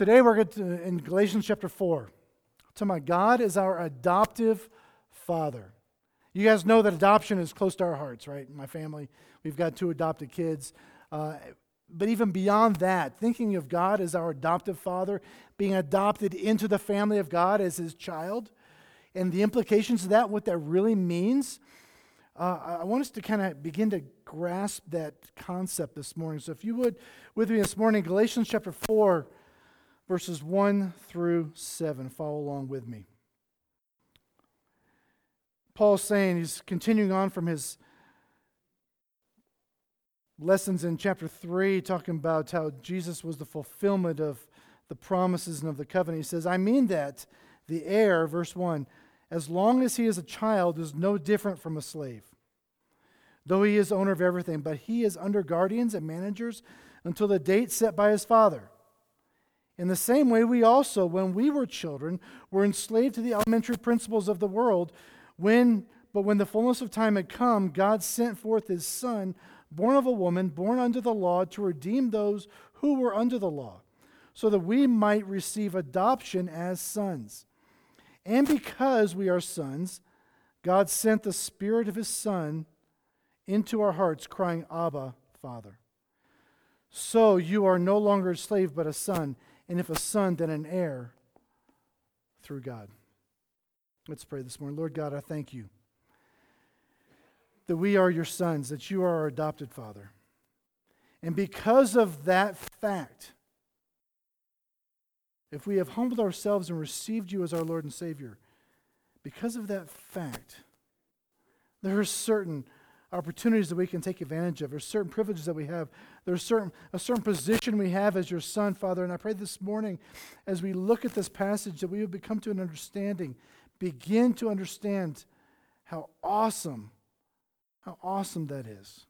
Today we're to, in Galatians chapter 4. To my God is our adoptive father. You guys know that adoption is close to our hearts, right? My family, we've got two adopted kids. Uh, but even beyond that, thinking of God as our adoptive father, being adopted into the family of God as his child, and the implications of that, what that really means, uh, I want us to kind of begin to grasp that concept this morning. So if you would, with me this morning, Galatians chapter 4 verses 1 through 7. Follow along with me. Paul's saying, he's continuing on from his lessons in chapter 3, talking about how Jesus was the fulfillment of the promises and of the covenant. He says, I mean that the heir, verse 1, as long as he is a child, is no different from a slave, though he is owner of everything, but he is under guardians and managers until the date set by his father. In the same way, we also, when we were children, were enslaved to the elementary principles of the world. When, but when the fullness of time had come, God sent forth his Son, born of a woman, born under the law, to redeem those who were under the law, so that we might receive adoption as sons. And because we are sons, God sent the Spirit of his Son into our hearts, crying, Abba, Father. So you are no longer a slave, but a son and if a son, then an heir through God. Let's pray this morning. Lord God, I thank you that we are your sons, that you are our adopted father. And because of that fact, if we have humbled ourselves and received you as our Lord and Savior, because of that fact, there are certain opportunities that we can take advantage of. There's certain privileges that we have. There's certain, a certain position we have as your son, Father. And I pray this morning, as we look at this passage, that we would become to an understanding, begin to understand how awesome, how awesome that is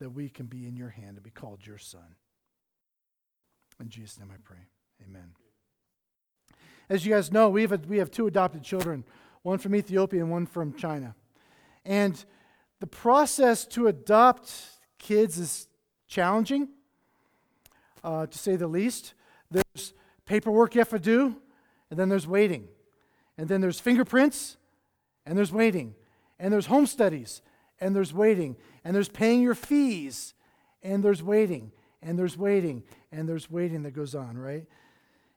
that we can be in your hand and be called your son. In Jesus' name I pray. Amen. As you guys know, we have, a, we have two adopted children, one from Ethiopia and one from China. And the process to adopt kids is challenging, uh, to say the least. There's paperwork you have to do, and then there's waiting. And then there's fingerprints, and there's waiting. And there's home studies, and there's waiting. And there's paying your fees, and there's waiting. And there's waiting, and there's waiting that goes on, right?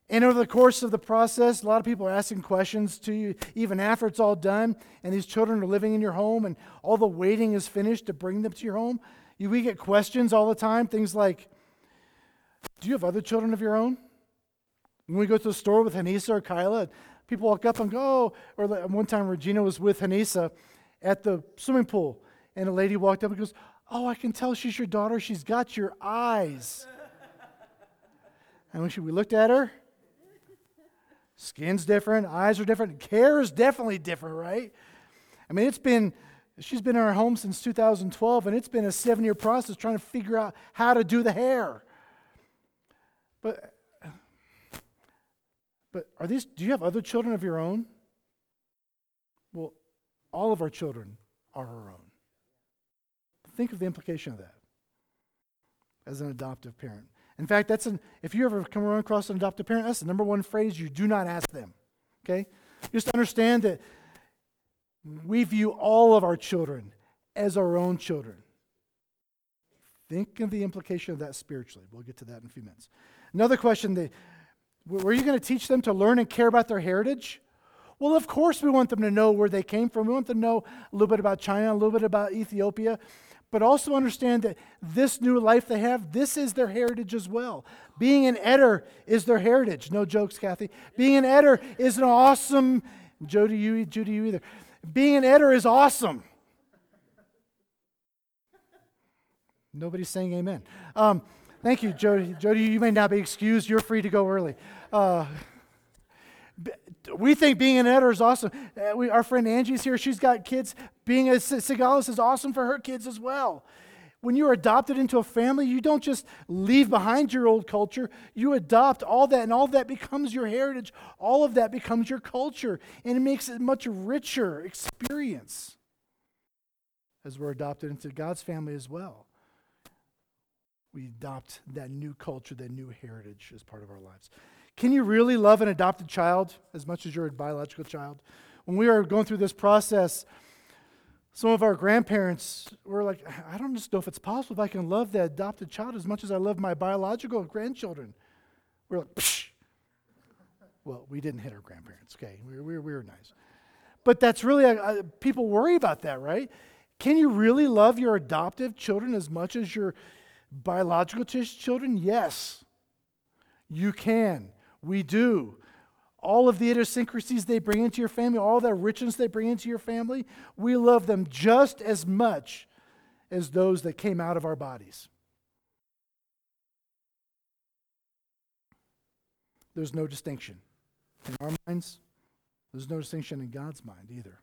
And over the course of the process, a lot of people are asking questions to you, even after it's all done, and these children are living in your home, and all the waiting is finished to bring them to your home. We get questions all the time, things like, Do you have other children of your own? When we go to the store with Hanisa or Kyla, people walk up and go, oh, or one time Regina was with Hanisa at the swimming pool, and a lady walked up and goes, Oh, I can tell she's your daughter. She's got your eyes. and we looked at her, Skin's different, eyes are different, care is definitely different, right? I mean, it's been, she's been in our home since 2012, and it's been a seven year process trying to figure out how to do the hair. But, but are these, do you have other children of your own? Well, all of our children are our own. Think of the implication of that as an adoptive parent. In fact, that's an, if you ever come across an adoptive parent, that's the number one phrase you do not ask them. Okay? Just understand that we view all of our children as our own children. Think of the implication of that spiritually. We'll get to that in a few minutes. Another question were you going to teach them to learn and care about their heritage? Well, of course, we want them to know where they came from. We want them to know a little bit about China, a little bit about Ethiopia but also understand that this new life they have, this is their heritage as well. Being an Eder is their heritage. No jokes, Kathy. Being an Eder is an awesome, Jody, you, Judy, you either. Being an editor is awesome. Nobody's saying amen. Um, thank you, Jody. Jody, you may not be excused. You're free to go early. Uh, we think being an editor is awesome. Uh, we, our friend Angie's here. She's got kids. Being a Sigalis is awesome for her kids as well. When you're adopted into a family, you don't just leave behind your old culture. You adopt all that, and all that becomes your heritage. All of that becomes your culture, and it makes it a much richer experience as we're adopted into God's family as well. we adopt that new culture, that new heritage as part of our lives. Can you really love an adopted child as much as your biological child? When we are going through this process, some of our grandparents were like, I don't just know if it's possible if I can love the adopted child as much as I love my biological grandchildren. We're like, Psh. well, we didn't hit our grandparents, okay? We, we, we were nice. But that's really, a, a, people worry about that, right? Can you really love your adoptive children as much as your biological children? Yes, you can. We do all of the idiosyncrasies they bring into your family, all that richness they bring into your family, we love them just as much as those that came out of our bodies. There's no distinction. In our minds, there's no distinction in God's mind either.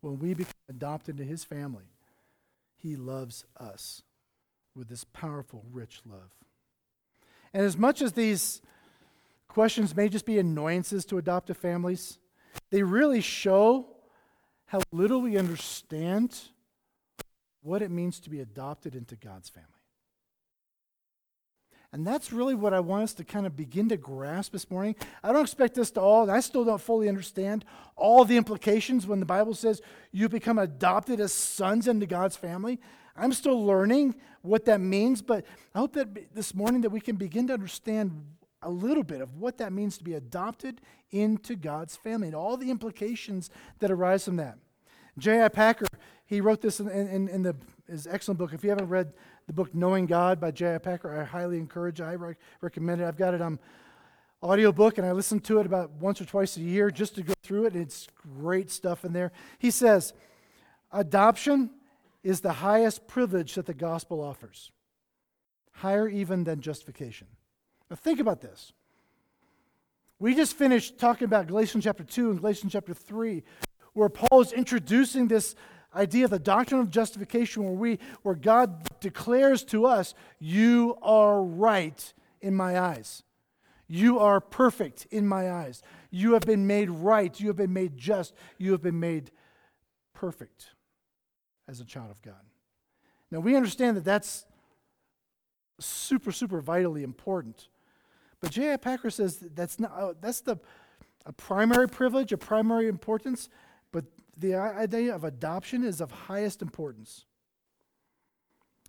When we become adopted into his family, he loves us with this powerful, rich love. And as much as these questions may just be annoyances to adoptive families. They really show how little we understand what it means to be adopted into God's family. And that's really what I want us to kind of begin to grasp this morning. I don't expect us to all, I still don't fully understand all the implications when the Bible says you become adopted as sons into God's family. I'm still learning what that means, but I hope that this morning that we can begin to understand a little bit of what that means to be adopted into God's family and all the implications that arise from that. J.I. Packer, he wrote this in, in, in the, his excellent book. If you haven't read the book Knowing God by J.I. Packer, I highly encourage. I re- recommend it. I've got it on audiobook and I listen to it about once or twice a year just to go through it. It's great stuff in there. He says, Adoption is the highest privilege that the gospel offers, higher even than justification. Now, think about this. We just finished talking about Galatians chapter 2 and Galatians chapter 3, where Paul is introducing this idea of the doctrine of justification, where, we, where God declares to us, You are right in my eyes. You are perfect in my eyes. You have been made right. You have been made just. You have been made perfect as a child of God. Now, we understand that that's super, super vitally important. But J.I. Packer says that's not uh, that's the a primary privilege, a primary importance, but the idea of adoption is of highest importance.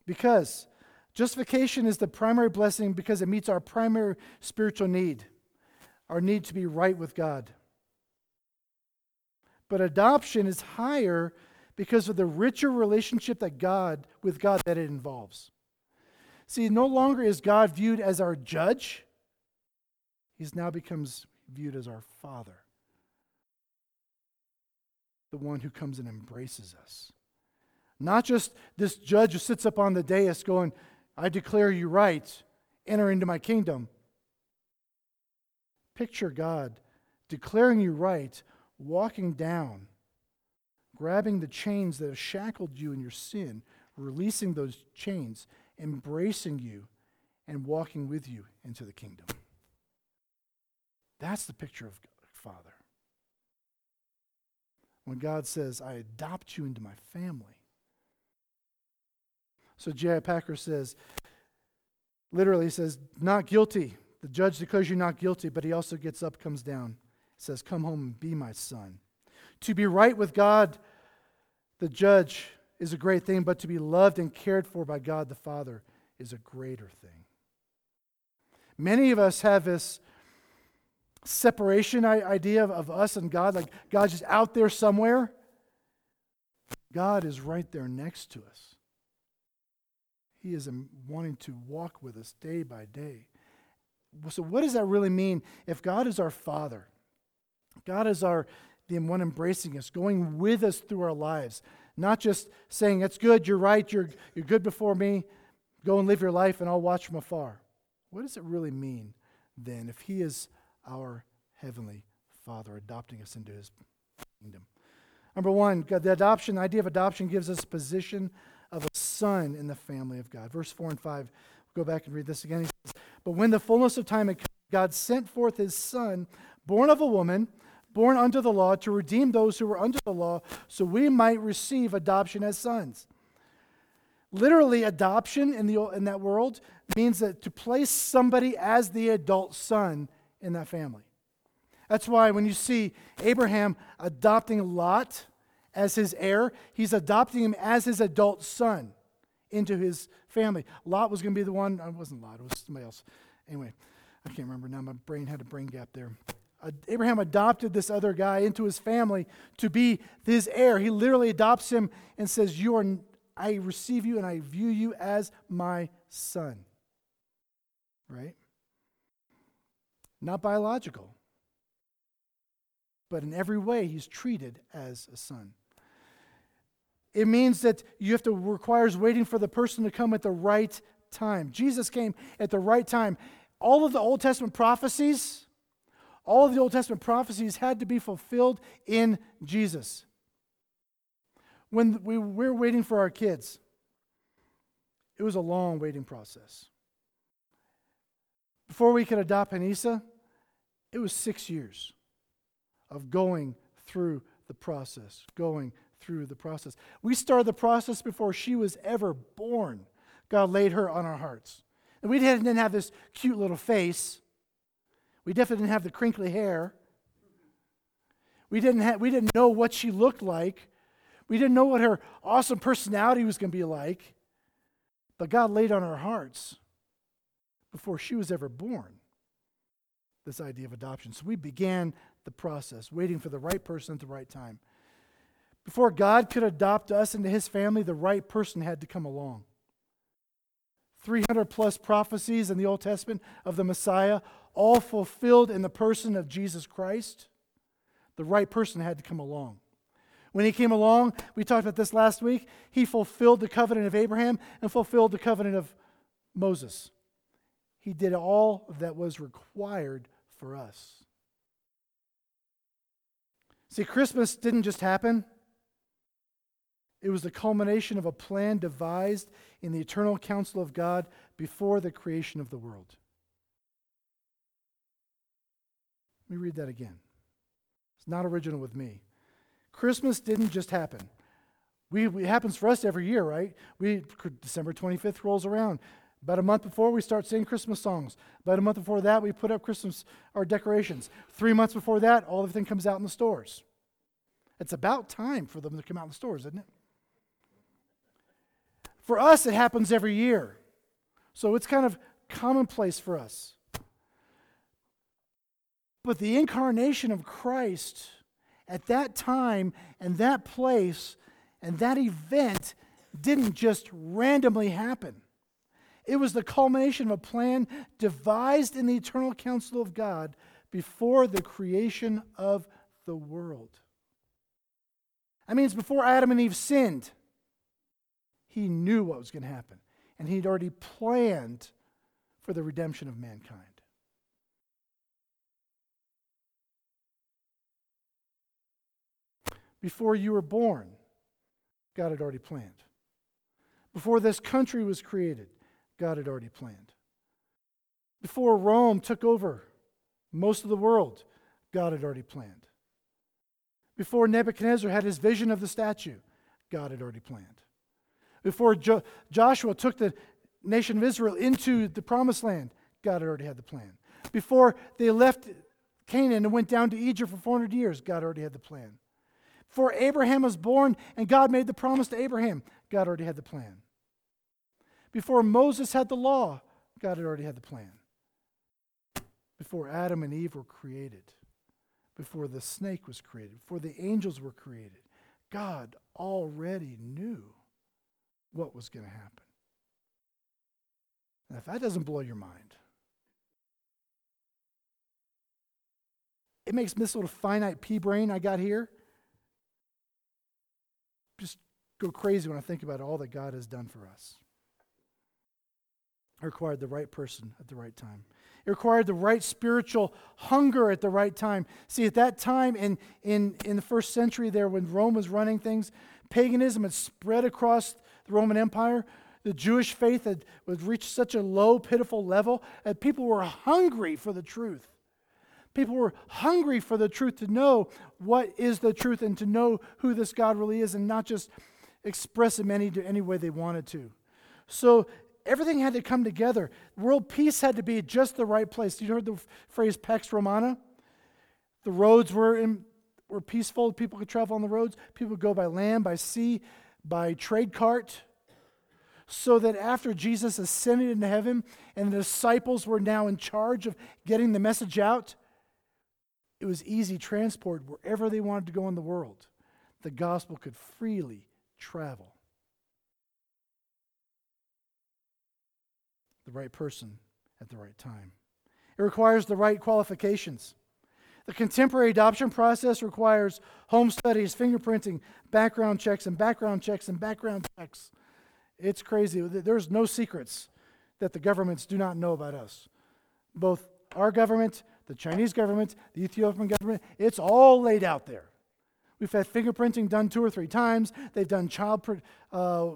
Because justification is the primary blessing because it meets our primary spiritual need, our need to be right with God. But adoption is higher because of the richer relationship that God with God that it involves. See, no longer is God viewed as our judge, He's now becomes viewed as our Father, the one who comes and embraces us. Not just this judge who sits up on the dais going, I declare you right, enter into my kingdom. Picture God declaring you right, walking down, grabbing the chains that have shackled you in your sin, releasing those chains, embracing you, and walking with you into the kingdom. That's the picture of Father. When God says, I adopt you into my family. So J.I. Packer says, literally, he says, not guilty. The judge declares you not guilty, but he also gets up, comes down, says, Come home and be my son. To be right with God, the judge, is a great thing, but to be loved and cared for by God the Father is a greater thing. Many of us have this separation idea of, of us and God, like God's just out there somewhere. God is right there next to us. He is wanting to walk with us day by day. So, what does that really mean if God is our Father? God is our the one embracing us, going with us through our lives, not just saying, It's good, you're right, you're, you're good before me, go and live your life, and I'll watch from afar. What does it really mean then if He is our Heavenly Father, adopting us into His kingdom. Number one, the adoption, the idea of adoption gives us position of a son in the family of God. Verse 4 and 5, we'll go back and read this again. He says, But when the fullness of time had come, God sent forth His Son, born of a woman, born under the law, to redeem those who were under the law, so we might receive adoption as sons. Literally, adoption in, the, in that world means that to place somebody as the adult son in that family. That's why when you see Abraham adopting Lot as his heir, he's adopting him as his adult son into his family. Lot was going to be the one, it wasn't Lot, it was somebody else. Anyway, I can't remember now. My brain had a brain gap there. Uh, Abraham adopted this other guy into his family to be his heir. He literally adopts him and says, "You are I receive you and I view you as my son." Right? Not biological. But in every way he's treated as a son. It means that you have to requires waiting for the person to come at the right time. Jesus came at the right time. All of the Old Testament prophecies all of the Old Testament prophecies had to be fulfilled in Jesus. When we were waiting for our kids, it was a long waiting process. Before we could adopt Anissa, it was six years of going through the process, going through the process. We started the process before she was ever born. God laid her on our hearts. And we didn't have this cute little face. We definitely didn't have the crinkly hair. We didn't, have, we didn't know what she looked like. We didn't know what her awesome personality was going to be like. But God laid on our hearts before she was ever born this idea of adoption. So we began the process, waiting for the right person at the right time. Before God could adopt us into his family, the right person had to come along. 300 plus prophecies in the Old Testament of the Messiah, all fulfilled in the person of Jesus Christ, the right person had to come along. When he came along, we talked about this last week, he fulfilled the covenant of Abraham and fulfilled the covenant of Moses. He did all that was required for us. See, Christmas didn't just happen. It was the culmination of a plan devised in the eternal counsel of God before the creation of the world. Let me read that again. It's not original with me. Christmas didn't just happen. We, it happens for us every year, right? We December 25th rolls around. About a month before, we start singing Christmas songs. About a month before that, we put up Christmas our decorations. Three months before that, all everything comes out in the stores. It's about time for them to come out in the stores, isn't it? For us, it happens every year. So it's kind of commonplace for us. But the incarnation of Christ at that time and that place and that event didn't just randomly happen. It was the culmination of a plan devised in the eternal counsel of God before the creation of the world. That means before Adam and Eve sinned, he knew what was going to happen. And he'd already planned for the redemption of mankind. before you were born, God had already planned. Before this country was created, God had already planned. Before Rome took over most of the world, God had already planned. Before Nebuchadnezzar had his vision of the statue, God had already planned. Before jo- Joshua took the nation of Israel into the promised land, God had already had the plan. Before they left Canaan and went down to Egypt for 400 years, God already had the plan. Before Abraham was born and God made the promise to Abraham, God already had the plan. Before Moses had the law, God had already had the plan. Before Adam and Eve were created, before the snake was created, before the angels were created, God already knew what was going to happen. Now, if that doesn't blow your mind, it makes this little finite pea brain I got here just go crazy when I think about all that God has done for us. It required the right person at the right time. It required the right spiritual hunger at the right time. See, at that time in, in, in the first century, there, when Rome was running things, paganism had spread across the Roman Empire. The Jewish faith had, had reached such a low, pitiful level that people were hungry for the truth. People were hungry for the truth to know what is the truth and to know who this God really is and not just express him any, any way they wanted to. So everything had to come together. World peace had to be just the right place. You heard the phrase Pax Romana? The roads were, in, were peaceful. People could travel on the roads. People could go by land, by sea, by trade cart. So that after Jesus ascended into heaven and the disciples were now in charge of getting the message out, it was easy transport wherever they wanted to go in the world. The gospel could freely travel. The right person at the right time. It requires the right qualifications. The contemporary adoption process requires home studies, fingerprinting, background checks, and background checks, and background checks. It's crazy. There's no secrets that the governments do not know about us. Both our government the Chinese government, the Ethiopian government, it's all laid out there. We've had fingerprinting done two or three times. They've done child uh,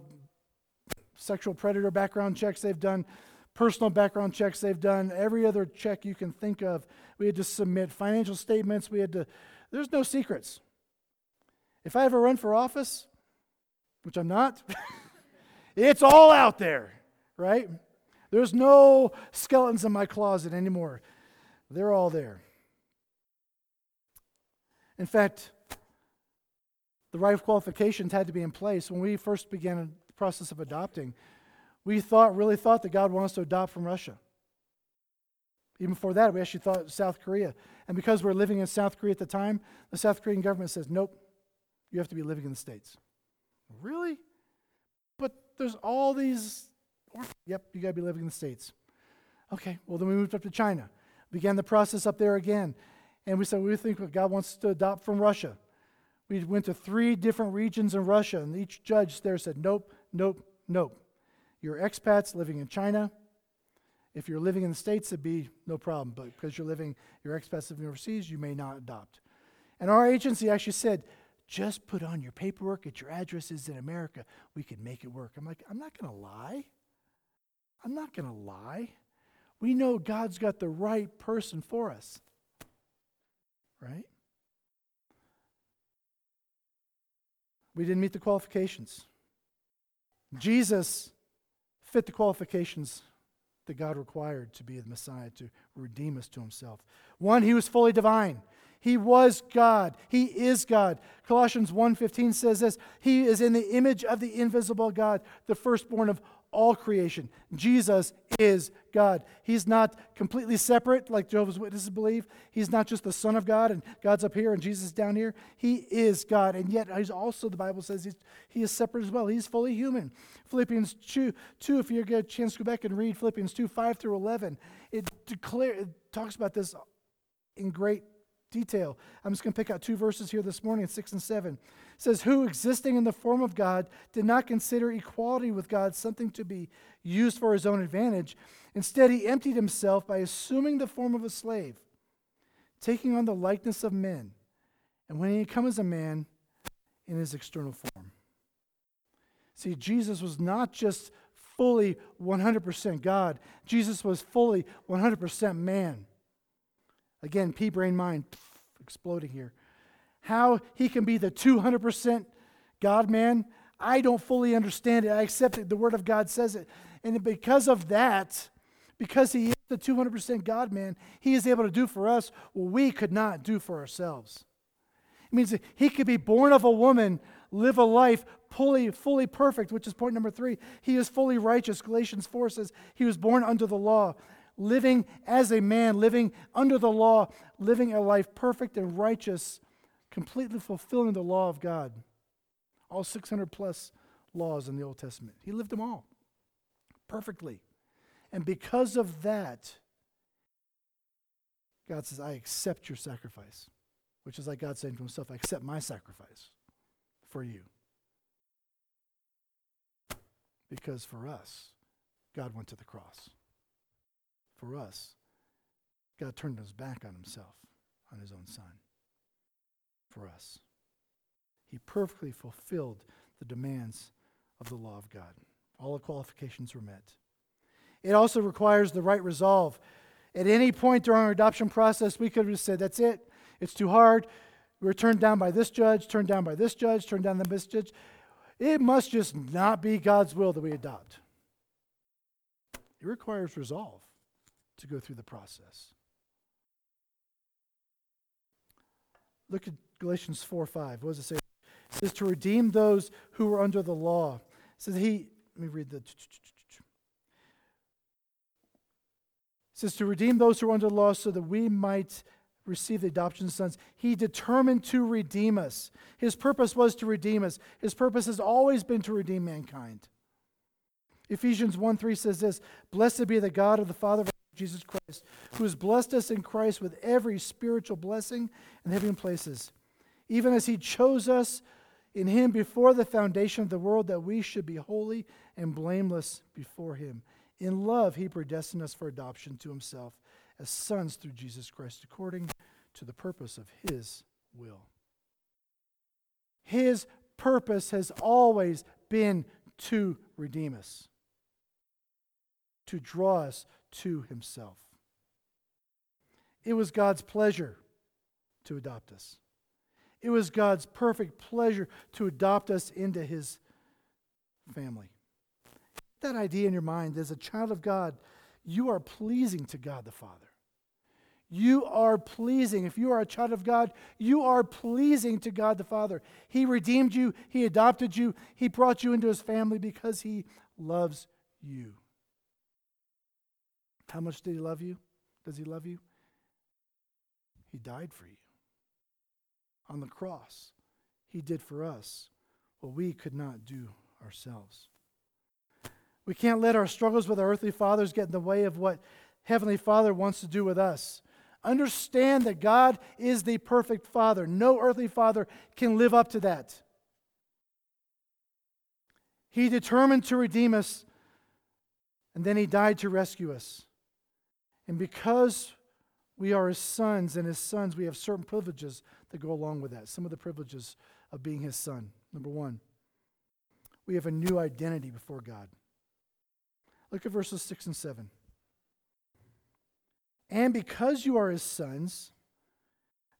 sexual predator background checks. They've done personal background checks. They've done every other check you can think of. We had to submit financial statements. We had to, there's no secrets. If I ever run for office, which I'm not, it's all out there, right? There's no skeletons in my closet anymore. They're all there. In fact, the right qualifications had to be in place. When we first began the process of adopting, we thought, really thought that God wants to adopt from Russia. Even before that, we actually thought South Korea. And because we're living in South Korea at the time, the South Korean government says, nope, you have to be living in the States. Really? But there's all these, yep, you got to be living in the States. Okay, well, then we moved up to China began the process up there again. And we said, we think God wants to adopt from Russia. We went to three different regions in Russia, and each judge there said, nope, nope, nope. You're expats living in China. If you're living in the States, it'd be no problem. But because you're living, you're expats living overseas, you may not adopt. And our agency actually said, just put on your paperwork at your addresses in America. We can make it work. I'm like, I'm not going to lie. I'm not going to lie we know God's got the right person for us. Right? We didn't meet the qualifications. Jesus fit the qualifications that God required to be the Messiah, to redeem us to himself. One, he was fully divine. He was God. He is God. Colossians 1:15 says this, he is in the image of the invisible God, the firstborn of all creation. Jesus is God. He's not completely separate like Jehovah's Witnesses believe. He's not just the Son of God and God's up here and Jesus is down here. He is God. And yet, he's also, the Bible says, he is separate as well. He's fully human. Philippians 2, 2, if you get a chance to go back and read Philippians 2, 5 through 11, it, declare, it talks about this in great detail. I'm just going to pick out two verses here this morning, 6 and 7. It says, Who, existing in the form of God, did not consider equality with God something to be used for his own advantage. Instead, he emptied himself by assuming the form of a slave, taking on the likeness of men. And when he had come as a man, in his external form. See, Jesus was not just fully 100% God, Jesus was fully 100% man. Again, pea brain mind exploding here. How he can be the 200% God man, I don't fully understand it. I accept it. The Word of God says it. And because of that, because he is the 200% God man, he is able to do for us what we could not do for ourselves. It means he could be born of a woman, live a life fully, fully perfect, which is point number three. He is fully righteous. Galatians 4 says he was born under the law living as a man, living under the law, living a life perfect and righteous, completely fulfilling the law of God. All 600 plus laws in the Old Testament. He lived them all perfectly. And because of that, God says, I accept your sacrifice, which is like God saying to himself, I accept my sacrifice for you. Because for us, God went to the cross for us, God turned his back on himself, on his own son, for us. He perfectly fulfilled the demands of the law of God. All the qualifications were met. It also requires the right resolve. At any point during our adoption process, we could have said, That's it. It's too hard. We are turned down by this judge, turned down by this judge, turned down by this judge. It must just not be God's will that we adopt. It requires resolve to go through the process. Look at Galatians 4 5. What does it say? It says, To redeem those who were under the law. It says, He, let me read the. It says, To redeem those who were under the law so that we might receive the adoption of sons. He determined to redeem us. His purpose was to redeem us. His purpose has always been to redeem mankind. Ephesians 1 3 says this Blessed be the God of the Father of Jesus Christ, who has blessed us in Christ with every spiritual blessing in heavenly places, even as he chose us in him before the foundation of the world that we should be holy and blameless before him. In love, he predestined us for adoption to himself as sons through Jesus Christ, according to the purpose of his will. His purpose has always been to redeem us to draw us to himself. It was God's pleasure to adopt us. It was God's perfect pleasure to adopt us into his family. That idea in your mind, as a child of God, you are pleasing to God the Father. You are pleasing. If you are a child of God, you are pleasing to God the Father. He redeemed you, He adopted you, He brought you into His family because He loves you. How much did he love you? Does he love you? He died for you. On the cross, he did for us what we could not do ourselves. We can't let our struggles with our earthly fathers get in the way of what Heavenly Father wants to do with us. Understand that God is the perfect Father. No earthly father can live up to that. He determined to redeem us, and then He died to rescue us. And because we are his sons, and his sons, we have certain privileges that go along with that. Some of the privileges of being his son. Number one, we have a new identity before God. Look at verses 6 and 7. And because you are his sons,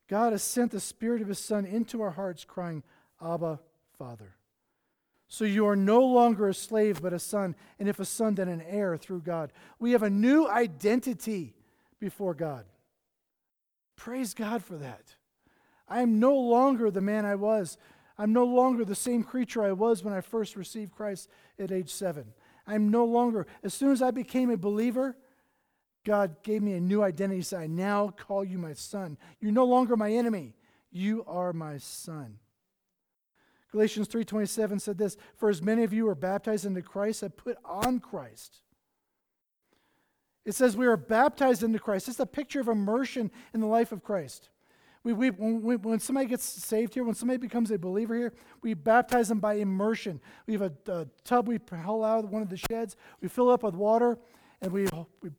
God has sent the Spirit of his Son into our hearts, crying, Abba, Father. So you are no longer a slave, but a son, and if a son, then an heir through God. We have a new identity before God. Praise God for that. I am no longer the man I was. I'm no longer the same creature I was when I first received Christ at age seven. I'm no longer, as soon as I became a believer, God gave me a new identity. Said, I now call you my son. You're no longer my enemy. You are my son. Galatians 3:27 said this, "For as many of you are baptized into Christ have put on Christ." It says we are baptized into Christ. It's a picture of immersion in the life of Christ. We, we, when, when, somebody gets saved here, when somebody becomes a believer here, we baptize them by immersion. We have a, a tub we pull out of one of the sheds, we fill it up with water, and we, we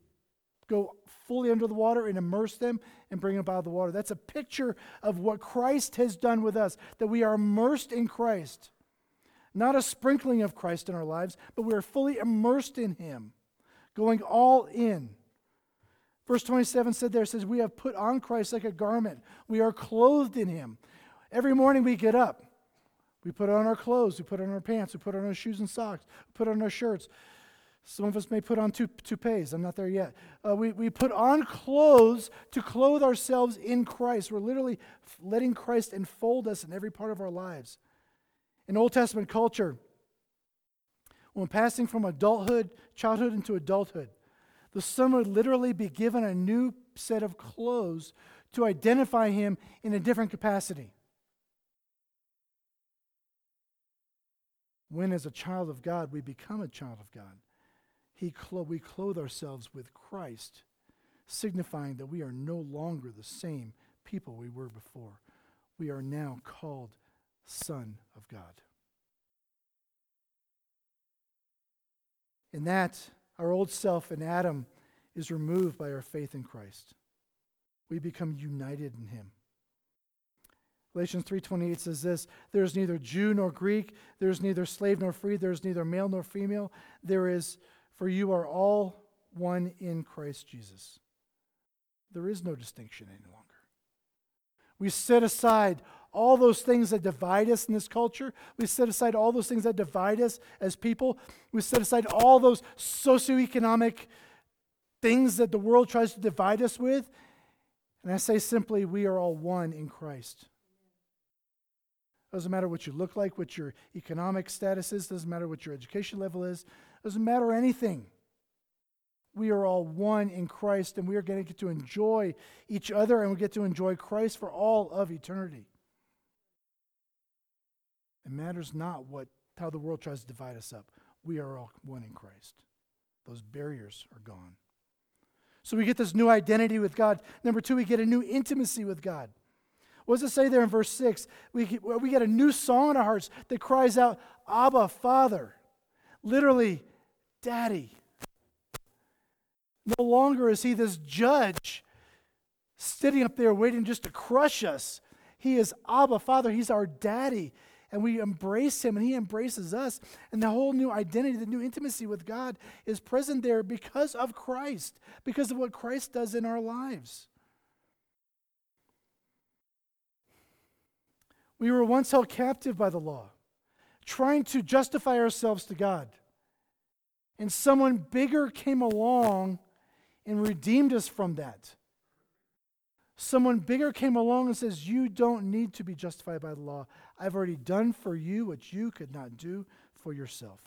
go fully under the water and immerse them and bring them out of the water. That's a picture of what Christ has done with us, that we are immersed in Christ. Not a sprinkling of Christ in our lives, but we are fully immersed in Him, going all in. Verse 27 said there says, We have put on Christ like a garment. We are clothed in Him. Every morning we get up. We put on our clothes, we put on our pants, we put on our shoes and socks, we put on our shirts. Some of us may put on toupees. I'm not there yet. Uh, we, we put on clothes to clothe ourselves in Christ. We're literally letting Christ enfold us in every part of our lives. In Old Testament culture, when passing from adulthood, childhood into adulthood, the son would literally be given a new set of clothes to identify him in a different capacity. When, as a child of God, we become a child of God he clo- we clothe ourselves with Christ, signifying that we are no longer the same people we were before. We are now called Son of God. In that, our old self in Adam is removed by our faith in Christ. We become united in him. Galatians 3:28 says this, there is neither Jew nor Greek, there is neither slave nor free, there is neither male nor female, there is for you are all one in Christ Jesus. There is no distinction any longer. We set aside all those things that divide us in this culture. We set aside all those things that divide us as people. We set aside all those socioeconomic things that the world tries to divide us with. And I say simply, we are all one in Christ. Doesn't matter what you look like, what your economic status is, doesn't matter what your education level is, doesn't matter anything. We are all one in Christ, and we are going to get to enjoy each other, and we get to enjoy Christ for all of eternity. It matters not what how the world tries to divide us up. We are all one in Christ. Those barriers are gone. So we get this new identity with God. Number two, we get a new intimacy with God. What does it say there in verse 6? We we get a new song in our hearts that cries out, Abba, Father. Literally, Daddy. No longer is he this judge sitting up there waiting just to crush us. He is Abba, Father. He's our daddy. And we embrace him and he embraces us. And the whole new identity, the new intimacy with God is present there because of Christ, because of what Christ does in our lives. We were once held captive by the law, trying to justify ourselves to God. And someone bigger came along and redeemed us from that. Someone bigger came along and says, You don't need to be justified by the law. I've already done for you what you could not do for yourself.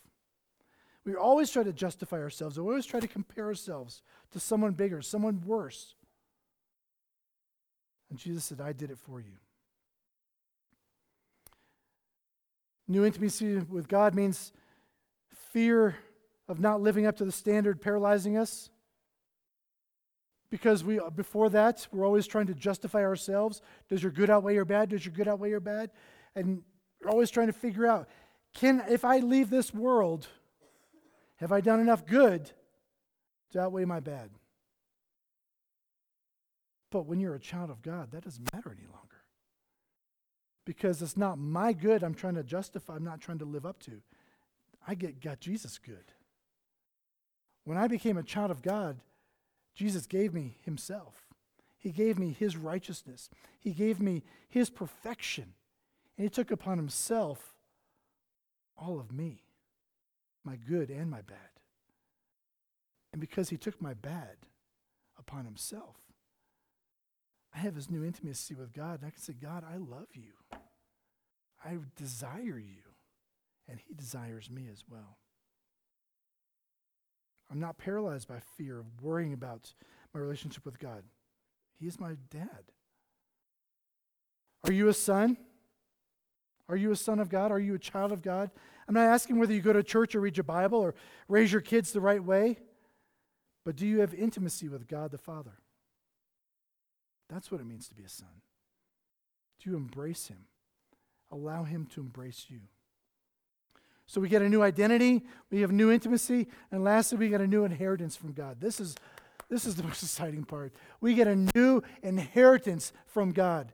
We always try to justify ourselves. We always try to compare ourselves to someone bigger, someone worse. And Jesus said, I did it for you. New intimacy with God means fear of not living up to the standard paralyzing us? Because we before that we're always trying to justify ourselves. Does your good outweigh your bad? Does your good outweigh your bad? And we're always trying to figure out can if i leave this world have i done enough good to outweigh my bad? But when you're a child of god that doesn't matter any longer. Because it's not my good i'm trying to justify i'm not trying to live up to. I get got jesus good when i became a child of god Jesus gave me himself. He gave me his righteousness. He gave me his perfection. And he took upon himself all of me, my good and my bad. And because he took my bad upon himself, I have this new intimacy with God. And I can say, God, I love you. I desire you. And he desires me as well. I'm not paralyzed by fear of worrying about my relationship with God. He is my dad. Are you a son? Are you a son of God? Are you a child of God? I'm not asking whether you go to church or read your Bible or raise your kids the right way, but do you have intimacy with God the Father? That's what it means to be a son. Do you embrace Him? Allow Him to embrace you. So we get a new identity, we have new intimacy, and lastly, we get a new inheritance from God. This is, this is the most exciting part. We get a new inheritance from God.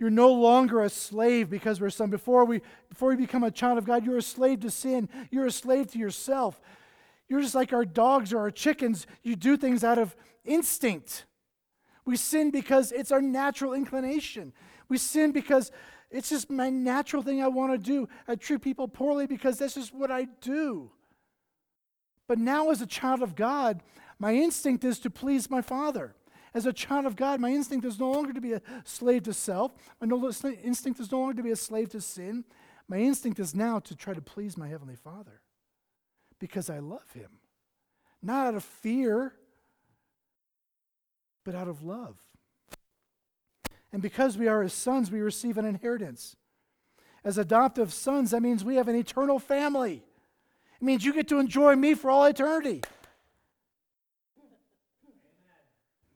You're no longer a slave because we're son. Before we, before we become a child of God, you're a slave to sin. You're a slave to yourself. You're just like our dogs or our chickens. You do things out of instinct. We sin because it's our natural inclination. We sin because it's just my natural thing I want to do. I treat people poorly because that's just what I do. But now, as a child of God, my instinct is to please my Father. As a child of God, my instinct is no longer to be a slave to self. My instinct is no longer to be a slave to sin. My instinct is now to try to please my Heavenly Father because I love Him. Not out of fear, but out of love. And because we are his sons, we receive an inheritance. As adoptive sons, that means we have an eternal family. It means you get to enjoy me for all eternity.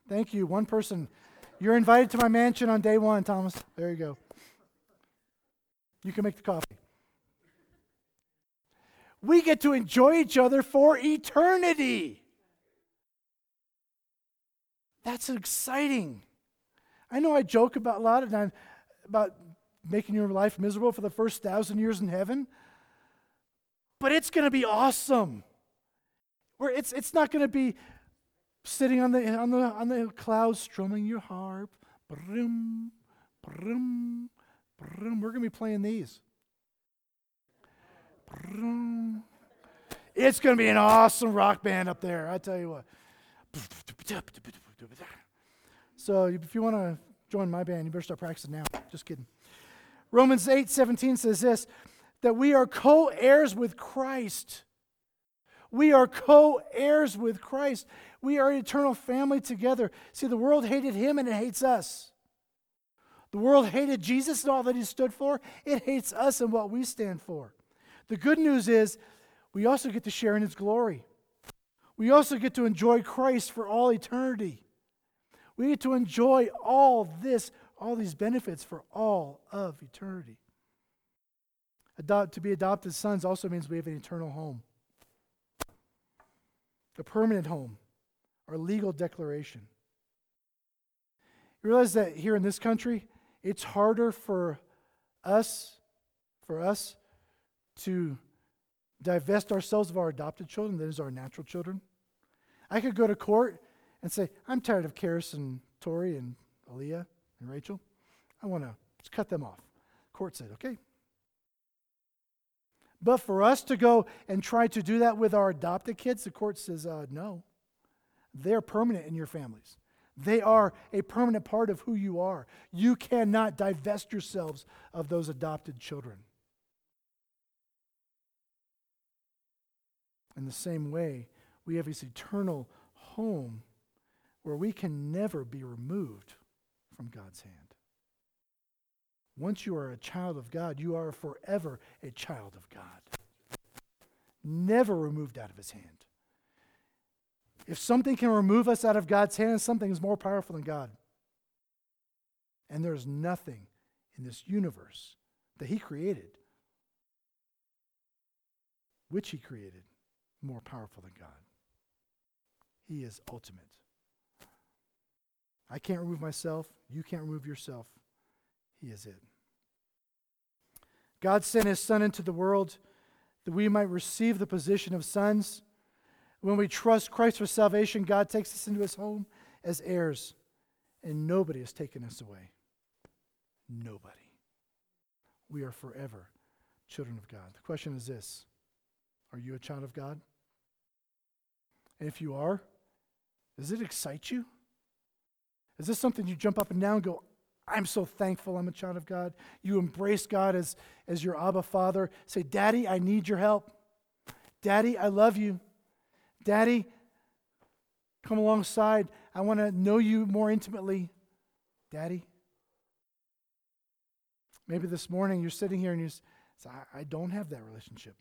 Thank you. One person. You're invited to my mansion on day one, Thomas. There you go. You can make the coffee. We get to enjoy each other for eternity. That's exciting. I know I joke about a lot of times about making your life miserable for the first thousand years in heaven, but it's going to be awesome. Where it's it's not going to be sitting on the on the on the clouds strumming your harp. We're going to be playing these. It's going to be an awesome rock band up there, I tell you what. So if you want to join my band, you better start practicing now. Just kidding. Romans 8 17 says this that we are co heirs with Christ. We are co heirs with Christ. We are an eternal family together. See, the world hated him and it hates us. The world hated Jesus and all that he stood for. It hates us and what we stand for. The good news is we also get to share in his glory. We also get to enjoy Christ for all eternity. We get to enjoy all this, all these benefits for all of eternity. Adopt, to be adopted sons also means we have an eternal home, a permanent home, our legal declaration. You realize that here in this country, it's harder for us, for us to divest ourselves of our adopted children than is our natural children. I could go to court and say, I'm tired of Karis and Tori and Aaliyah and Rachel. I want to cut them off. Court said, okay. But for us to go and try to do that with our adopted kids, the court says, uh, no. They're permanent in your families. They are a permanent part of who you are. You cannot divest yourselves of those adopted children. In the same way, we have this eternal home where we can never be removed from God's hand. Once you are a child of God, you are forever a child of God. Never removed out of his hand. If something can remove us out of God's hand, something is more powerful than God. And there's nothing in this universe that he created, which he created, more powerful than God. He is ultimate. I can't remove myself. You can't remove yourself. He is it. God sent his Son into the world that we might receive the position of sons. When we trust Christ for salvation, God takes us into his home as heirs, and nobody has taken us away. Nobody. We are forever children of God. The question is this Are you a child of God? And if you are, does it excite you? Is this something you jump up and down and go, I'm so thankful I'm a child of God? You embrace God as, as your Abba Father. Say, Daddy, I need your help. Daddy, I love you. Daddy, come alongside. I want to know you more intimately. Daddy. Maybe this morning you're sitting here and you say, I, I don't have that relationship.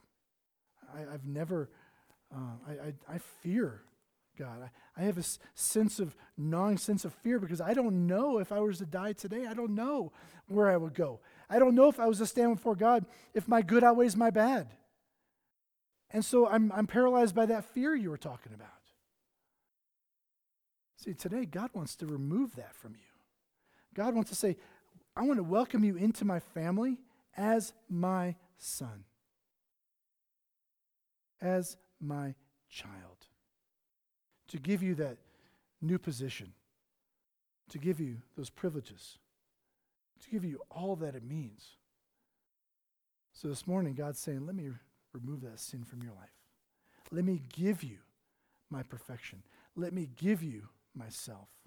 I, have never, uh, I, I, I fear God. I, I have a s- sense of gnawing sense of fear because I don't know if I was to die today. I don't know where I would go. I don't know if I was to stand before God if my good outweighs my bad. And so I'm, I'm paralyzed by that fear you were talking about. See, today God wants to remove that from you. God wants to say, I want to welcome you into my family as my son, as my child to give you that new position, to give you those privileges, to give you all that it means. So this morning, God's saying, Let me remove that sin from your life. Let me give you my perfection. Let me give you myself.